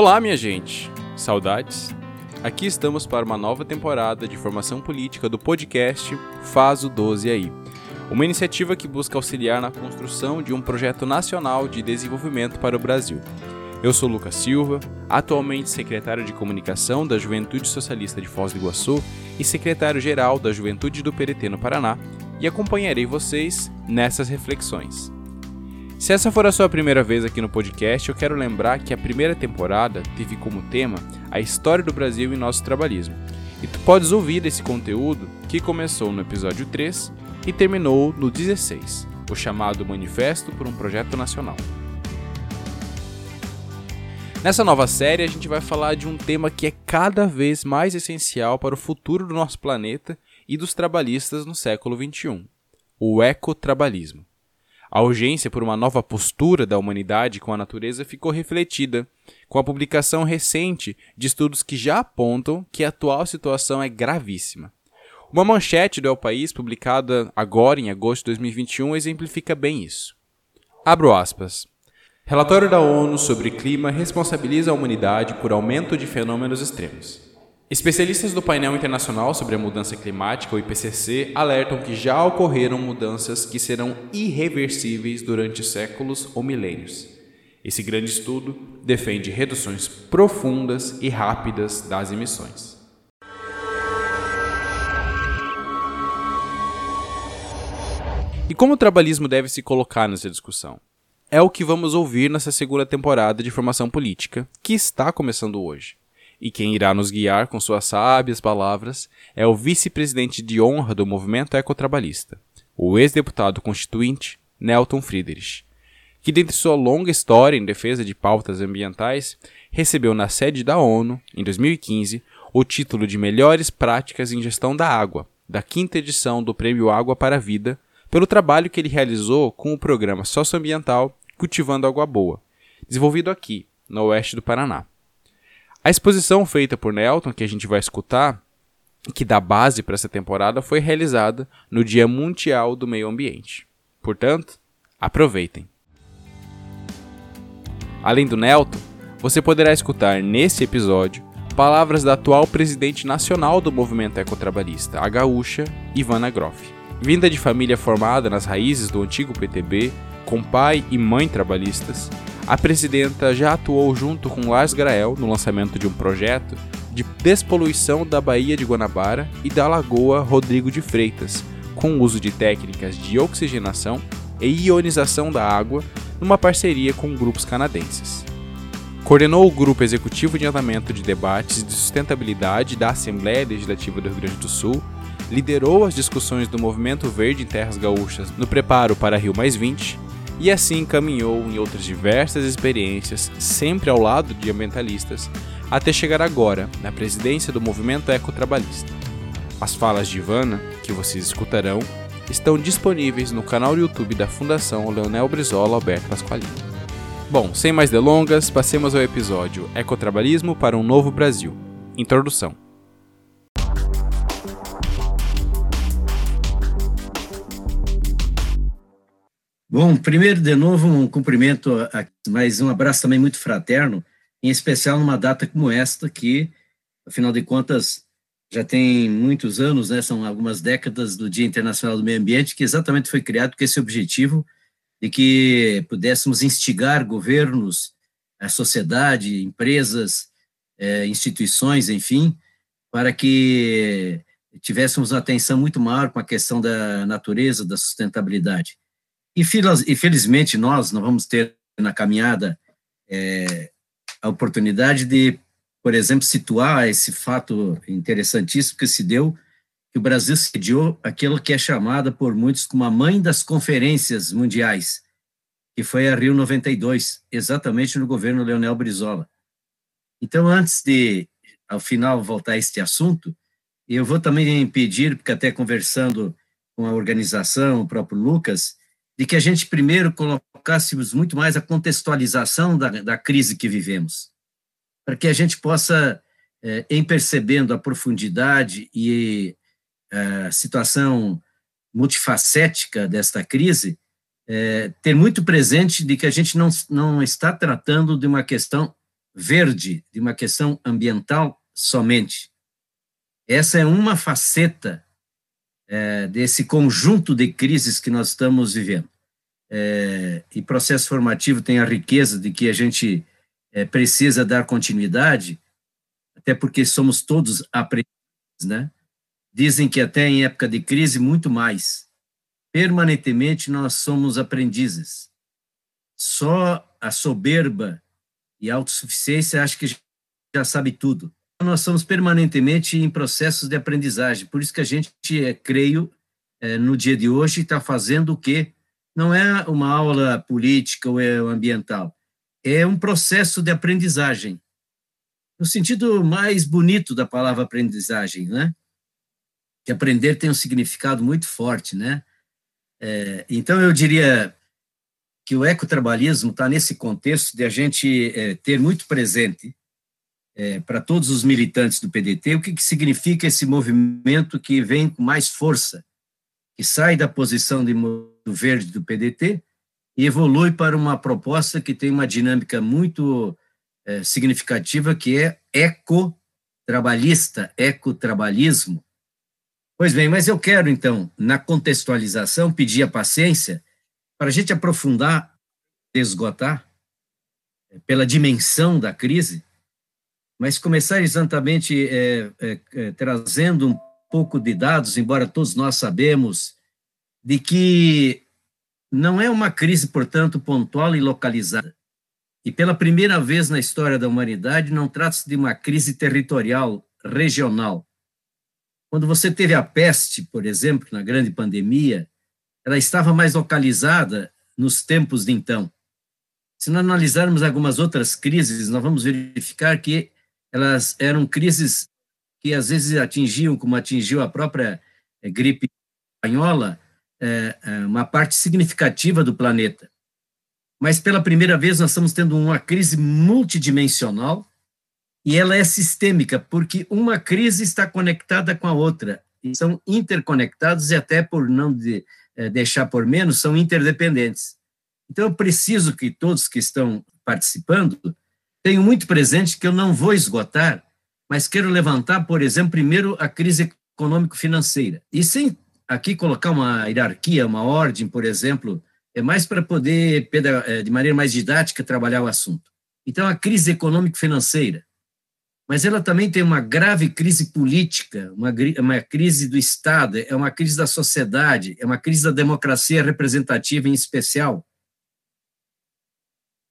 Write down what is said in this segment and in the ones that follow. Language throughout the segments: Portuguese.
Olá, minha gente! Saudades? Aqui estamos para uma nova temporada de formação política do podcast Faz o 12 aí. Uma iniciativa que busca auxiliar na construção de um projeto nacional de desenvolvimento para o Brasil. Eu sou Lucas Silva, atualmente secretário de Comunicação da Juventude Socialista de Foz do Iguaçu e secretário-geral da Juventude do PDT no Paraná, e acompanharei vocês nessas reflexões. Se essa for a sua primeira vez aqui no podcast, eu quero lembrar que a primeira temporada teve como tema a história do Brasil e nosso trabalhismo. E tu podes ouvir esse conteúdo que começou no episódio 3 e terminou no 16, o chamado Manifesto por um Projeto Nacional. Nessa nova série, a gente vai falar de um tema que é cada vez mais essencial para o futuro do nosso planeta e dos trabalhistas no século XXI: o ecotrabalhismo. A urgência por uma nova postura da humanidade com a natureza ficou refletida com a publicação recente de estudos que já apontam que a atual situação é gravíssima. Uma manchete do El País, publicada agora em agosto de 2021, exemplifica bem isso. Abro aspas. Relatório da ONU sobre clima responsabiliza a humanidade por aumento de fenômenos extremos. Especialistas do painel internacional sobre a mudança climática, o IPCC, alertam que já ocorreram mudanças que serão irreversíveis durante séculos ou milênios. Esse grande estudo defende reduções profundas e rápidas das emissões. E como o trabalhismo deve se colocar nessa discussão? É o que vamos ouvir nessa segunda temporada de formação política, que está começando hoje e quem irá nos guiar com suas sábias palavras é o vice-presidente de honra do movimento ecotrabalhista, o ex-deputado constituinte Nelton Friedrich, que, dentre sua longa história em defesa de pautas ambientais, recebeu na sede da ONU, em 2015, o título de Melhores Práticas em Gestão da Água, da quinta edição do Prêmio Água para a Vida, pelo trabalho que ele realizou com o programa socioambiental Cultivando Água Boa, desenvolvido aqui, no oeste do Paraná. A exposição feita por Nelton, que a gente vai escutar, que dá base para essa temporada, foi realizada no Dia Mundial do Meio Ambiente. Portanto, aproveitem. Além do Nelton, você poderá escutar nesse episódio palavras da atual presidente nacional do movimento ecotrabalhista, a gaúcha Ivana Groff. Vinda de família formada nas raízes do antigo PTB, com pai e mãe trabalhistas, a presidenta já atuou junto com Lars Grael no lançamento de um projeto de despoluição da Baía de Guanabara e da Lagoa Rodrigo de Freitas, com o uso de técnicas de oxigenação e ionização da água, numa parceria com grupos canadenses. Coordenou o Grupo Executivo de Andamento de Debates de Sustentabilidade da Assembleia Legislativa do Rio Grande do Sul, liderou as discussões do Movimento Verde em Terras Gaúchas no preparo para Rio Mais 20 e assim caminhou em outras diversas experiências, sempre ao lado de ambientalistas, até chegar agora na presidência do movimento ecotrabalhista. As falas de Ivana, que vocês escutarão, estão disponíveis no canal do YouTube da Fundação Leonel Brizola Alberto Pasqualini. Bom, sem mais delongas, passemos ao episódio Ecotrabalhismo para um Novo Brasil. Introdução. Bom, primeiro, de novo, um cumprimento, mas um abraço também muito fraterno, em especial numa data como esta, que, afinal de contas, já tem muitos anos, né, são algumas décadas do Dia Internacional do Meio Ambiente, que exatamente foi criado com esse objetivo de que pudéssemos instigar governos, a sociedade, empresas, eh, instituições, enfim, para que tivéssemos uma atenção muito maior com a questão da natureza, da sustentabilidade. E, felizmente, nós não vamos ter na caminhada é, a oportunidade de, por exemplo, situar esse fato interessantíssimo que se deu, que o Brasil sediou aquilo que é chamada por muitos como a mãe das conferências mundiais, que foi a Rio 92, exatamente no governo Leonel Brizola. Então, antes de, ao final, voltar a este assunto, eu vou também pedir, porque até conversando com a organização, o próprio Lucas, de que a gente primeiro colocássemos muito mais a contextualização da, da crise que vivemos, para que a gente possa, é, em percebendo a profundidade e a eh, situação multifacética desta crise, é, ter muito presente de que a gente não, não está tratando de uma questão verde, de uma questão ambiental somente. Essa é uma faceta é, desse conjunto de crises que nós estamos vivendo. É, e processo formativo tem a riqueza de que a gente é, precisa dar continuidade, até porque somos todos aprendizes, né? Dizem que até em época de crise, muito mais. Permanentemente nós somos aprendizes. Só a soberba e a autossuficiência acha que já sabe tudo nós somos permanentemente em processos de aprendizagem. Por isso que a gente, é, creio, é, no dia de hoje está fazendo o quê? Não é uma aula política ou é ambiental. É um processo de aprendizagem. No sentido mais bonito da palavra aprendizagem, né? Que aprender tem um significado muito forte, né? É, então, eu diria que o ecotrabalhismo está nesse contexto de a gente é, ter muito presente é, para todos os militantes do PDT, o que, que significa esse movimento que vem com mais força, que sai da posição de, verde do PDT e evolui para uma proposta que tem uma dinâmica muito é, significativa, que é ecotrabalhista, ecotrabalhismo. Pois bem, mas eu quero, então, na contextualização, pedir a paciência para a gente aprofundar, esgotar, é, pela dimensão da crise, mas começar exatamente é, é, é, trazendo um pouco de dados, embora todos nós sabemos, de que não é uma crise, portanto, pontual e localizada. E pela primeira vez na história da humanidade, não trata-se de uma crise territorial, regional. Quando você teve a peste, por exemplo, na grande pandemia, ela estava mais localizada nos tempos de então. Se nós analisarmos algumas outras crises, nós vamos verificar que elas eram crises que às vezes atingiam, como atingiu a própria eh, gripe espanhola, é, uma parte significativa do planeta. Mas pela primeira vez nós estamos tendo uma crise multidimensional e ela é sistêmica, porque uma crise está conectada com a outra, e são interconectados e até por não de, deixar por menos, são interdependentes. Então eu preciso que todos que estão participando tenho muito presente que eu não vou esgotar, mas quero levantar, por exemplo, primeiro a crise econômico-financeira. E sem aqui colocar uma hierarquia, uma ordem, por exemplo, é mais para poder, é, de maneira mais didática, trabalhar o assunto. Então, a crise econômico-financeira, mas ela também tem uma grave crise política, uma, uma crise do Estado, é uma crise da sociedade, é uma crise da democracia representativa em especial,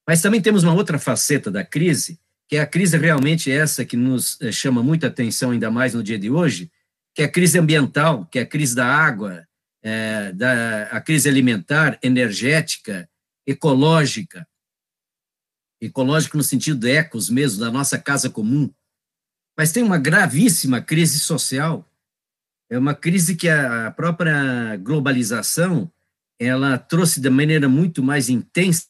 mas também temos uma outra faceta da crise, que é a crise realmente essa que nos eh, chama muita atenção, ainda mais no dia de hoje, que é a crise ambiental, que é a crise da água, é, da, a crise alimentar, energética, ecológica. Ecológico no sentido de ecos mesmo, da nossa casa comum. Mas tem uma gravíssima crise social. É uma crise que a própria globalização ela trouxe de maneira muito mais intensa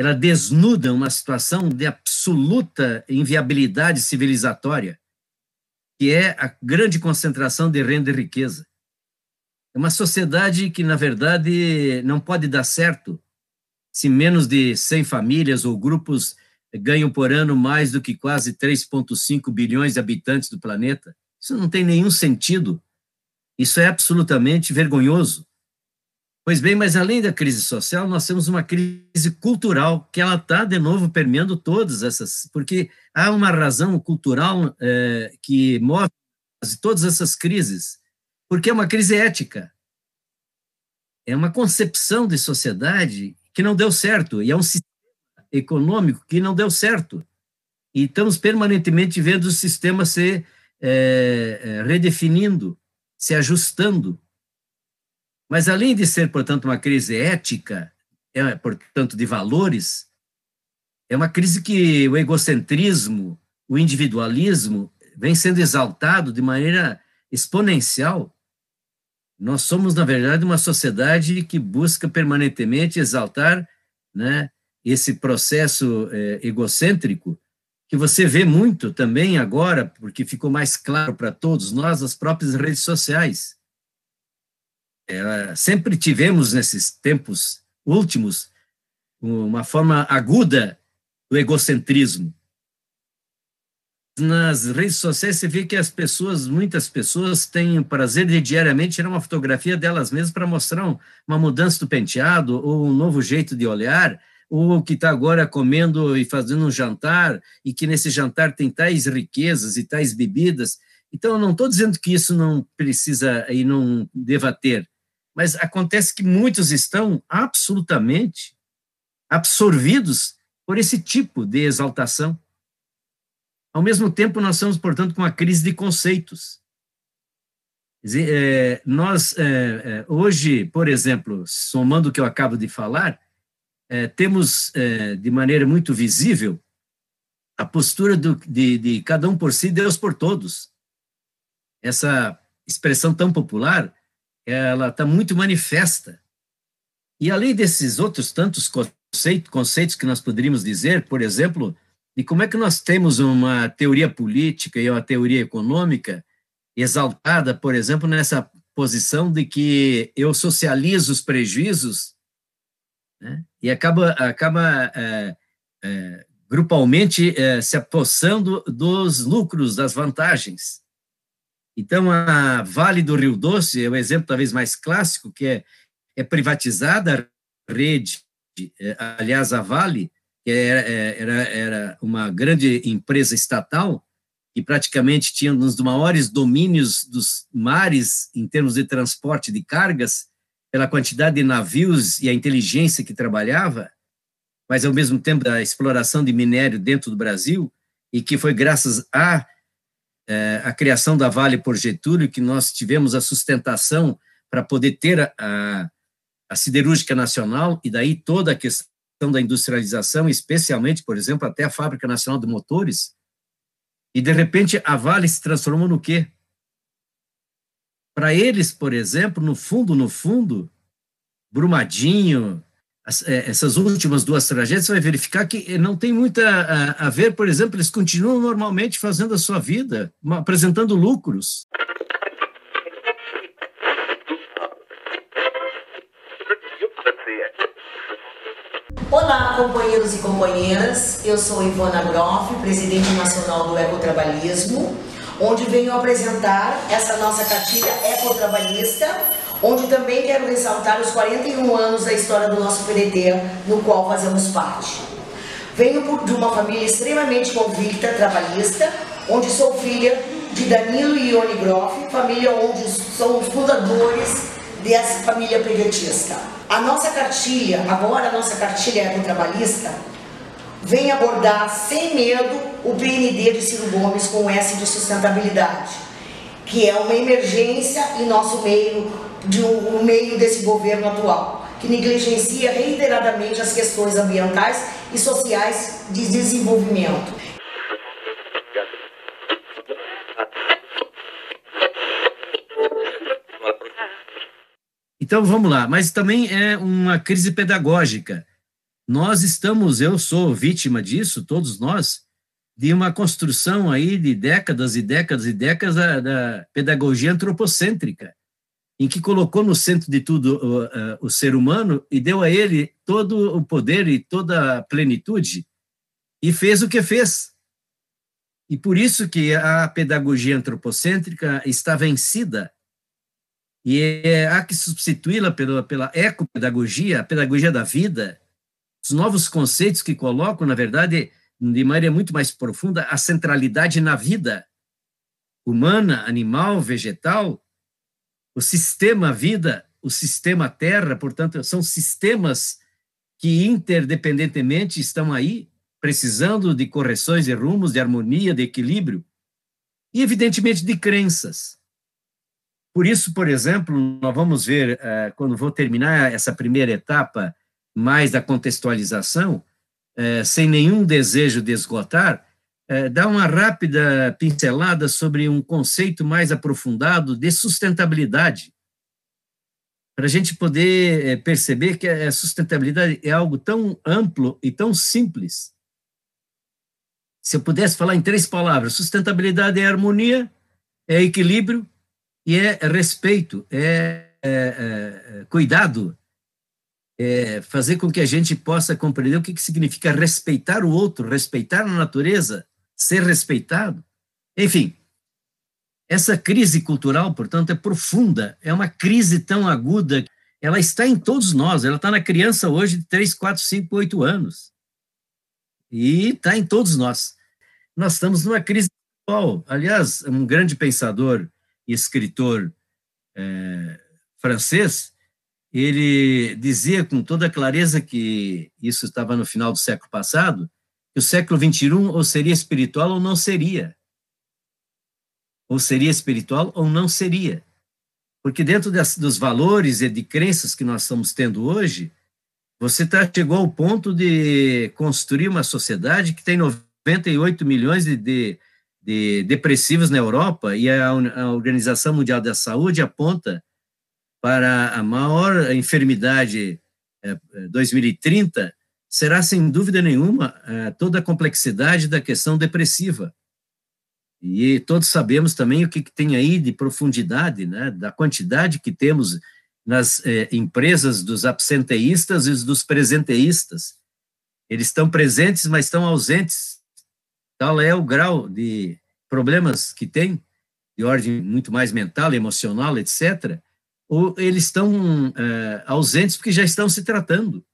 ela desnuda uma situação de absoluta inviabilidade civilizatória, que é a grande concentração de renda e riqueza. É uma sociedade que, na verdade, não pode dar certo se menos de 100 famílias ou grupos ganham por ano mais do que quase 3,5 bilhões de habitantes do planeta. Isso não tem nenhum sentido. Isso é absolutamente vergonhoso. Pois bem, mas além da crise social, nós temos uma crise cultural, que ela está, de novo, permeando todas essas, porque há uma razão cultural é, que move todas essas crises, porque é uma crise ética. É uma concepção de sociedade que não deu certo, e é um sistema econômico que não deu certo. E estamos permanentemente vendo o sistema se é, é, redefinindo, se ajustando mas, além de ser, portanto, uma crise ética, é, portanto, de valores, é uma crise que o egocentrismo, o individualismo, vem sendo exaltado de maneira exponencial. Nós somos, na verdade, uma sociedade que busca permanentemente exaltar né, esse processo é, egocêntrico, que você vê muito também agora, porque ficou mais claro para todos nós, nas próprias redes sociais sempre tivemos nesses tempos últimos uma forma aguda do egocentrismo. Nas redes sociais você vê que as pessoas, muitas pessoas têm o prazer de diariamente tirar uma fotografia delas mesmas para mostrar uma mudança do penteado ou um novo jeito de olhar, ou que está agora comendo e fazendo um jantar, e que nesse jantar tem tais riquezas e tais bebidas. Então, eu não estou dizendo que isso não precisa e não deva ter, mas acontece que muitos estão absolutamente absorvidos por esse tipo de exaltação. Ao mesmo tempo, nós estamos, portanto, com uma crise de conceitos. É, nós, é, é, hoje, por exemplo, somando o que eu acabo de falar, temos de maneira muito visível a postura de cada um por si, Deus por todos. Essa expressão tão popular, ela está muito manifesta. E além desses outros tantos conceitos, que nós poderíamos dizer, por exemplo, de como é que nós temos uma teoria política e uma teoria econômica exaltada, por exemplo, nessa posição de que eu socializo os prejuízos né? e acaba, acaba é, é, grupalmente é, se apossando dos lucros, das vantagens. Então, a Vale do Rio Doce é o exemplo talvez mais clássico, que é, é privatizada a rede, é, aliás, a Vale, que era, é, era, era uma grande empresa estatal, que praticamente tinha um dos maiores domínios dos mares em termos de transporte de cargas, pela quantidade de navios e a inteligência que trabalhava, mas ao mesmo tempo da exploração de minério dentro do Brasil, e que foi graças a é, a criação da Vale por Getúlio que nós tivemos a sustentação para poder ter a, a, a siderúrgica nacional e daí toda a questão da industrialização, especialmente, por exemplo, até a Fábrica Nacional de Motores, e de repente a Vale se transformou no quê? Para eles, por exemplo, no fundo, no fundo, Brumadinho, essas últimas duas tragédias, você vai verificar que não tem muito a, a ver, por exemplo, eles continuam normalmente fazendo a sua vida, apresentando lucros. Olá, companheiros e companheiras. Eu sou Ivana Groff, presidente nacional do Ecotrabalhismo, onde venho apresentar essa nossa cartilha ecotrabalhista onde também quero ressaltar os 41 anos da história do nosso PDT, no qual fazemos parte. Venho de uma família extremamente convicta, trabalhista, onde sou filha de Danilo e Ione Groff, família onde são fundadores dessa família pedetista. A nossa cartilha, agora a nossa cartilha trabalhista, vem abordar sem medo o PND de Ciro Gomes com S de sustentabilidade, que é uma emergência em nosso meio de um, meio desse governo atual, que negligencia reiteradamente as questões ambientais e sociais de desenvolvimento. Então vamos lá, mas também é uma crise pedagógica. Nós estamos, eu sou vítima disso, todos nós, de uma construção aí de décadas e décadas e décadas da, da pedagogia antropocêntrica em que colocou no centro de tudo o, o ser humano e deu a ele todo o poder e toda a plenitude e fez o que fez. E por isso que a pedagogia antropocêntrica está vencida e é, há que substituí-la pela, pela ecopedagogia, a pedagogia da vida, os novos conceitos que colocam, na verdade, de maneira muito mais profunda, a centralidade na vida humana, animal, vegetal, o sistema vida, o sistema terra, portanto, são sistemas que interdependentemente estão aí, precisando de correções de rumos, de harmonia, de equilíbrio, e evidentemente de crenças. Por isso, por exemplo, nós vamos ver, eh, quando vou terminar essa primeira etapa, mais da contextualização, eh, sem nenhum desejo de esgotar, é, dar uma rápida pincelada sobre um conceito mais aprofundado de sustentabilidade, para a gente poder é, perceber que a sustentabilidade é algo tão amplo e tão simples. Se eu pudesse falar em três palavras, sustentabilidade é harmonia, é equilíbrio e é respeito, é, é, é cuidado, é, fazer com que a gente possa compreender o que, que significa respeitar o outro, respeitar a natureza, ser respeitado. Enfim, essa crise cultural, portanto, é profunda, é uma crise tão aguda, ela está em todos nós, ela está na criança hoje de 3, 4, 5, 8 anos. E está em todos nós. Nós estamos numa crise atual. Aliás, um grande pensador e escritor é, francês, ele dizia com toda clareza que isso estava no final do século passado, o século 21 ou seria espiritual ou não seria. Ou seria espiritual ou não seria. Porque dentro das, dos valores e de crenças que nós estamos tendo hoje, você tá, chegou ao ponto de construir uma sociedade que tem 98 milhões de, de, de depressivos na Europa e a, a Organização Mundial da Saúde aponta para a maior enfermidade é, 2030 é, será, sem dúvida nenhuma, é, toda a complexidade da questão depressiva. E todos sabemos também o que, tem aí de profundidade, né, da quantidade que temos nas é, empresas dos absenteístas e dos presenteístas. Eles estão presentes, mas estão ausentes. Tal é o grau de problemas que tem, de ordem muito mais mental, emocional, etc., ou eles estão é, ausentes porque já estão se tratando.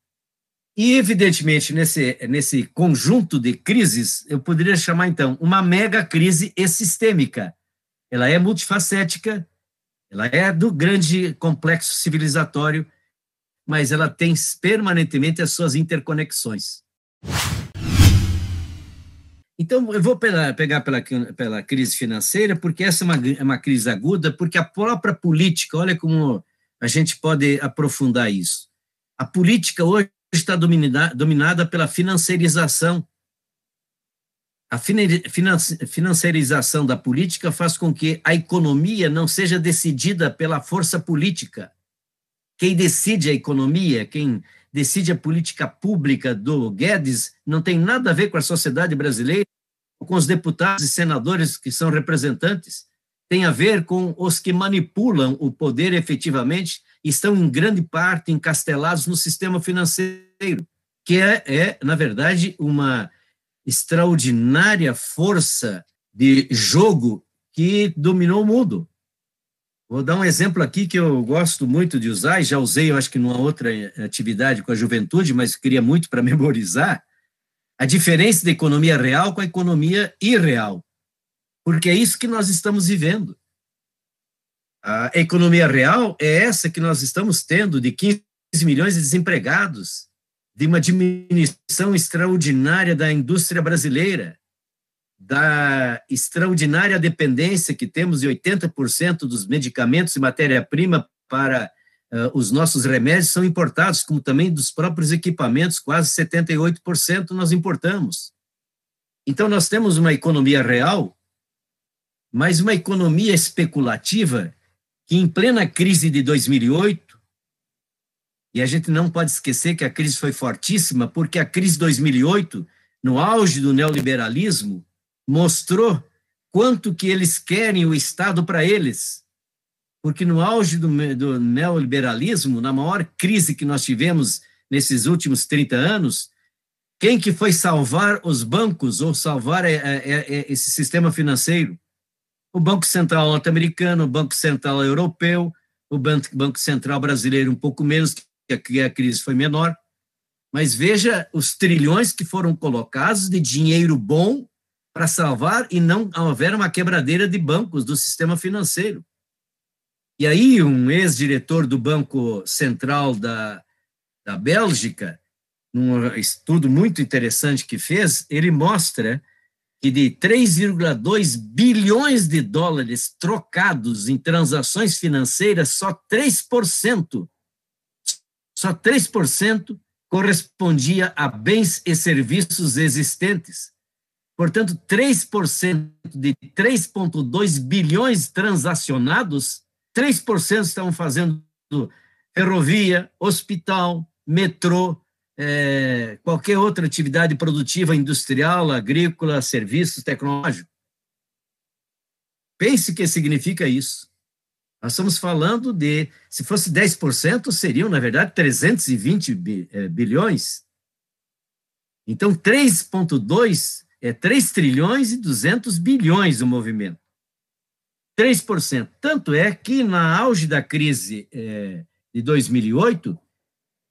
E, evidentemente, nesse, nesse conjunto de crises, eu poderia chamar, então, uma mega crise sistêmica. Ela é multifacética, ela é do grande complexo civilizatório, mas ela tem permanentemente as suas interconexões. Então, eu vou pegar pela, pela crise financeira, porque essa é uma, é uma crise aguda, porque a própria política, olha como a gente pode aprofundar isso. A política hoje está dominada, dominada pela financiarização. A financiarização da política faz com que a economia não seja decidida pela força política. Quem decide a economia, quem decide a política pública do Guedes não tem nada a ver com a sociedade brasileira, com os deputados e senadores que são representantes, tem a ver com os que manipulam o poder efetivamente estão, em grande parte, encastelados no sistema financeiro, que é, é na verdade, uma extraordinária força de jogo que dominou o mundo. Vou dar um exemplo aqui que eu gosto muito de usar, e já usei, eu acho que numa outra atividade com a juventude, mas queria muito para memorizar, a diferença da economia real com a economia irreal. Porque é isso que nós estamos vivendo. A economia real é essa que nós estamos tendo, de 15 milhões de desempregados, de uma diminuição extraordinária da indústria brasileira, da extraordinária dependência que temos de 80% dos medicamentos e matéria-prima para uh, os nossos remédios são importados, como também dos próprios equipamentos, quase 78% nós importamos. Então, nós temos uma economia real, mas uma economia especulativa que, em plena crise de 2008, e a gente não pode esquecer que a crise foi fortíssima, porque a crise de 2008, no auge do neoliberalismo, mostrou quanto que eles querem o Estado para eles. Porque no auge do, do, neoliberalismo, na maior crise que nós tivemos nesses últimos 30 anos, quem que foi salvar os bancos ou salvar é, é, é, esse sistema financeiro? O Banco Central norte-americano, o Banco Central europeu, o Banco, Central brasileiro um pouco menos, que a crise foi menor. Mas veja os trilhões que foram colocados de dinheiro bom para salvar e não houver uma quebradeira de bancos do sistema financeiro. E aí, um ex-diretor do Banco Central da, da Bélgica, num estudo muito interessante que fez, ele mostra que de 3,2 bilhões de dólares trocados em transações financeiras, só 3%, só 3% correspondia a bens e serviços existentes. Portanto, 3% de 3,2 bilhões transacionados, 3% estavam fazendo ferrovia, hospital, metrô, é, qualquer outra atividade produtiva industrial, agrícola, serviços tecnológicos. Pense o que significa isso. Nós estamos falando de, se fosse 10%, seriam, na verdade, 320 eh, bilhões. Então, 3,2 é 3 trilhões e 200 bilhões o movimento. 3%. Tanto é que, na auge da crise é, de 2008,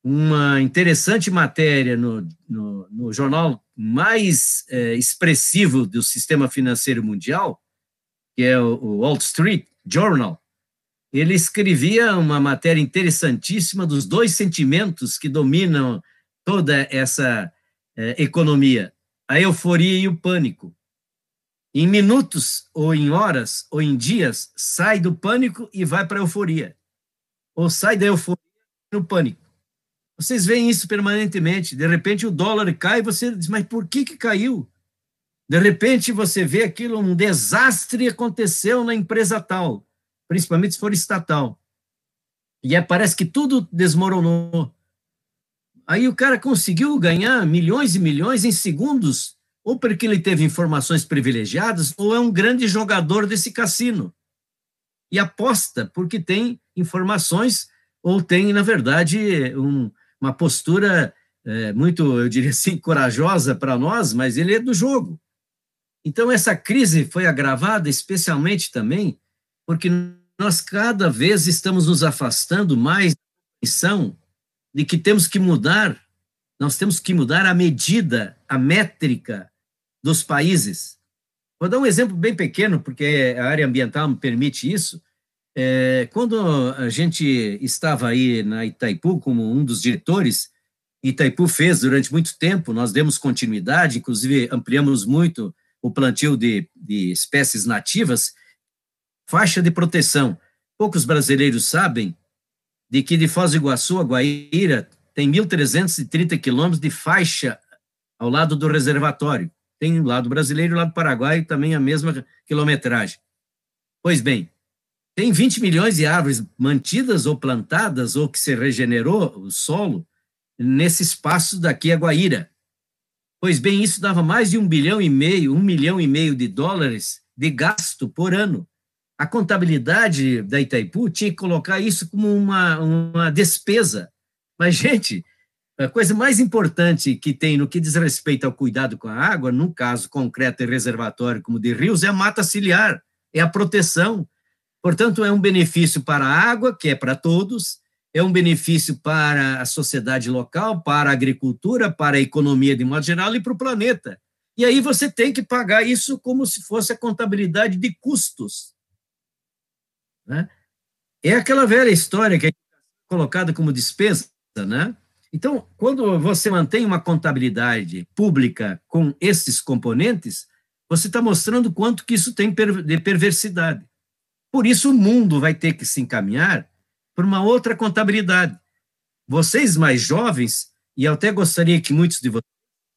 uma interessante matéria no, no, no jornal mais é, expressivo do sistema financeiro mundial, que é o, o Wall Street Journal, ele escrevia uma matéria interessantíssima dos dois sentimentos que dominam toda essa é, economia: a euforia e o pânico. Em minutos, ou em horas, ou em dias, sai do pânico e vai para a euforia. Ou sai da euforia no pânico. Vocês veem isso permanentemente. De repente o dólar cai e você diz, mas por que, que caiu? De repente você vê aquilo, um desastre aconteceu na empresa tal, principalmente se for estatal. E aí parece que tudo desmoronou. Aí o cara conseguiu ganhar milhões e milhões em segundos, ou porque ele teve informações privilegiadas, ou é um grande jogador desse cassino. E aposta porque tem informações, ou tem, na verdade, um, uma postura é, muito, eu diria assim, corajosa para nós, mas ele é do jogo. Então, essa crise foi agravada especialmente também porque nós cada vez estamos nos afastando mais da missão de que temos que mudar, nós temos que mudar a medida, a métrica dos países. Vou dar um exemplo bem pequeno, porque a área ambiental me permite isso. É, quando a gente estava aí na Itaipu como um dos diretores, Itaipu fez durante muito tempo, nós demos continuidade, inclusive ampliamos muito o plantio de, de espécies nativas, faixa de proteção. Poucos brasileiros sabem de que de Foz do Iguaçu a Guaíra tem 1.330 quilômetros de faixa ao lado do reservatório. Tem lado brasileiro e lado paraguaio também a mesma quilometragem. Pois bem, tem 20 milhões de árvores mantidas ou plantadas ou que se regenerou o solo nesse espaço daqui a Guaíra. Pois bem, isso dava mais de um bilhão e meio, um milhão e meio de dólares de gasto por ano a contabilidade da Itaipu tinha que colocar isso como uma, uma despesa. Mas, gente, a coisa mais importante que tem no que diz respeito ao cuidado com a água, num caso concreto e reservatório como de rios, é a mata ciliar, é a proteção. Portanto, é um benefício para a água, que é para todos, é um benefício para a sociedade local, para a agricultura, para a economia de modo geral e para o planeta. E aí você tem que pagar isso como se fosse a contabilidade de custos. Né? É aquela velha história que é colocada como despesa, né? Então, quando você mantém uma contabilidade pública com esses componentes, você está mostrando quanto que isso tem de perversidade. Por isso, o mundo vai ter que se encaminhar para uma outra contabilidade. Vocês mais jovens, e eu até gostaria que muitos de vocês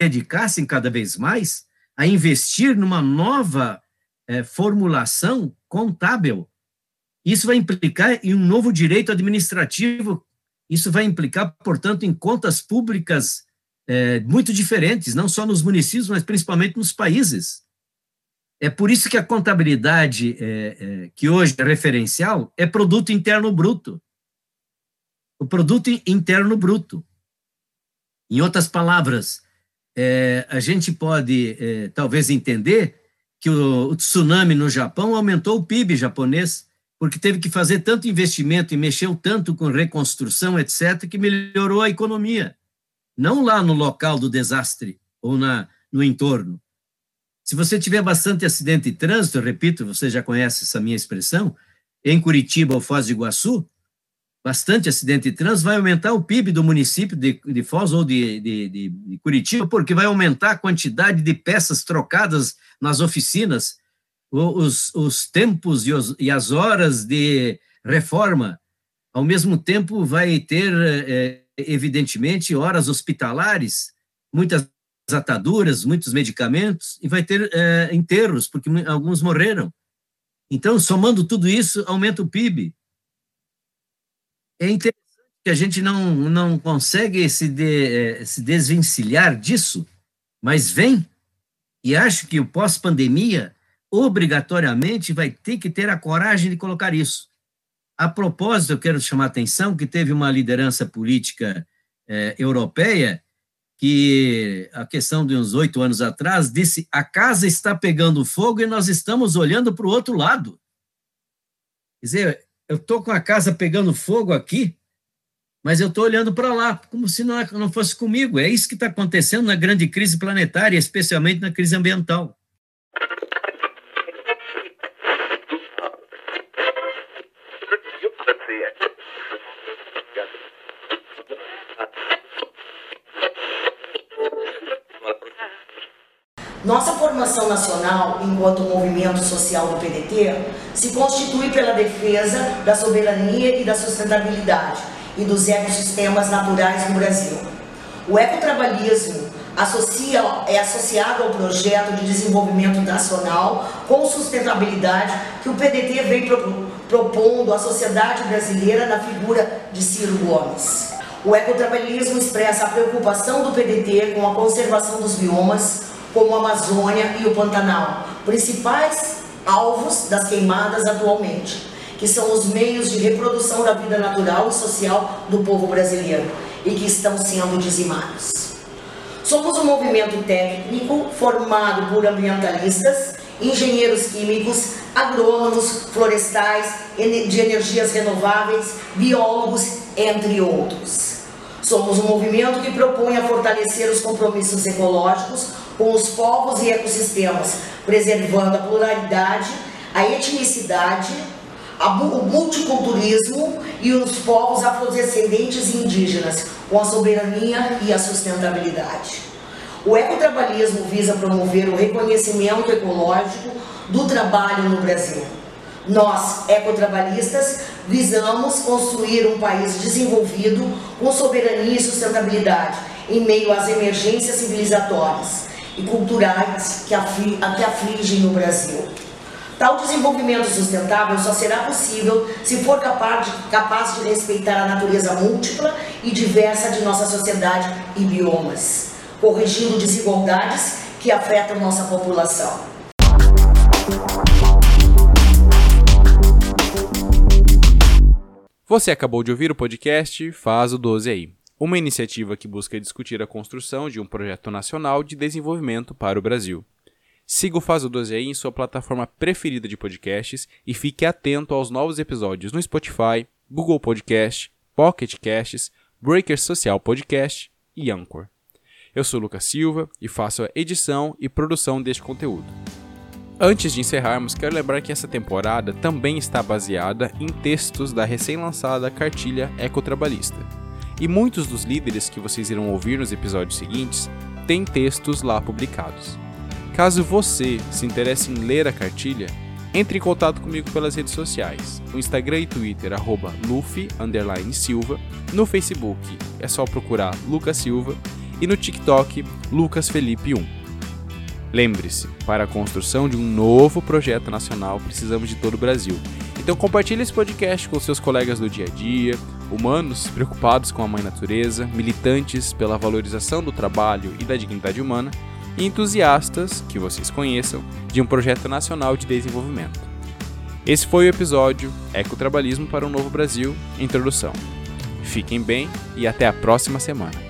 dedicassem cada vez mais a investir numa nova é, formulação contábil isso vai implicar em um novo direito administrativo, isso vai implicar, portanto, em contas públicas é, muito diferentes, não só nos municípios, mas principalmente nos países. É por isso que a contabilidade, é, é, que hoje é referencial, é produto interno bruto. O produto interno bruto. Em outras palavras, é, a gente pode é, talvez entender que o, o tsunami no Japão aumentou o PIB japonês porque teve que fazer tanto investimento e mexeu tanto com reconstrução, etc., que melhorou a economia. Não lá no local do desastre ou na, no entorno. Se você tiver bastante acidente de trânsito, repito, você já conhece essa minha expressão, em Curitiba ou Foz do Iguaçu, bastante acidente de trânsito vai aumentar o PIB do município de, de Foz ou de, de, de, Curitiba, porque vai aumentar a quantidade de peças trocadas nas oficinas os, os tempos e, os, e, as horas de reforma, ao mesmo tempo vai ter, é, evidentemente, horas hospitalares, muitas ataduras, muitos medicamentos, e vai ter é, enterros, porque alguns morreram. Então, somando tudo isso, aumenta o PIB. É interessante que a gente não, não consegue se, de, se desvencilhar disso, mas vem, e acho que o pós-pandemia obrigatoriamente vai ter que ter a coragem de colocar isso. A propósito, eu quero chamar a atenção que teve uma liderança política é, europeia que, a questão de uns oito anos atrás, disse: a casa está pegando fogo e nós estamos olhando para o outro lado. Quer dizer, eu estou com a casa pegando fogo aqui, mas eu estou olhando para lá, como se não, não fosse comigo. É isso que está acontecendo na grande crise planetária, especialmente na crise ambiental. Formação nacional, enquanto movimento social do PDT, se constitui pela defesa da soberania e da sustentabilidade e dos ecossistemas naturais do Brasil. O ecotrabalhismo associa, é associado ao projeto de desenvolvimento nacional com sustentabilidade que o PDT vem pro, propondo à sociedade brasileira na figura de Ciro Gomes. O ecotrabalhismo expressa a preocupação do PDT com a conservação dos biomas, como a Amazônia e o Pantanal, principais alvos das queimadas atualmente, que são os meios de reprodução da vida natural e social do povo brasileiro e que estão sendo dizimados. Somos um movimento técnico formado por ambientalistas, engenheiros químicos, agrônomos, florestais, de energias renováveis, biólogos, entre outros. Somos um movimento que propõe a fortalecer os compromissos ecológicos com os povos e ecossistemas, preservando a pluralidade, a etnicidade, o multiculturismo e os povos afrodescendentes e indígenas, com a soberania e a sustentabilidade. O ecotrabalhismo visa promover o reconhecimento ecológico do trabalho no Brasil. Nós, ecotrabalhistas, visamos construir um país desenvolvido com soberania e sustentabilidade em meio às emergências civilizatórias e culturais que, afli que afligem o Brasil. Tal desenvolvimento sustentável só será possível se for capaz de, capaz de respeitar a natureza múltipla e diversa de nossa sociedade e biomas, corrigindo desigualdades que afetam nossa população. Você acabou de ouvir o podcast Faz o 12 aí uma iniciativa que busca discutir a construção de um projeto nacional de desenvolvimento para o Brasil. Siga o Faz o 12 aí em sua plataforma preferida de podcasts e fique atento aos novos episódios no Spotify, Google Podcast, Pocket Casts, Breaker Social Podcast e Anchor. Eu sou Lucas Silva e faço a edição e produção deste conteúdo. Antes de encerrarmos, quero lembrar que essa temporada também está baseada em textos da recém-lançada cartilha Ecotrabalhista e muitos dos líderes que vocês irão ouvir nos episódios seguintes têm textos lá publicados. Caso você se interesse em ler a cartilha, entre em contato comigo pelas redes sociais. No Instagram e Twitter, arroba Silva. No Facebook é só procurar Lucas Silva. E no TikTok, Lucas Felipe 1. Lembre-se, para a construção de um novo projeto nacional precisamos de todo o Brasil. Então compartilhe esse podcast com seus colegas do dia a dia, humanos preocupados com a mãe natureza, militantes pela valorização do trabalho e da dignidade humana, e entusiastas, que vocês conheçam, de um projeto nacional de desenvolvimento. Esse foi o episódio Ecotrabalhismo para um Novo Brasil Introdução. Fiquem bem e até a próxima semana.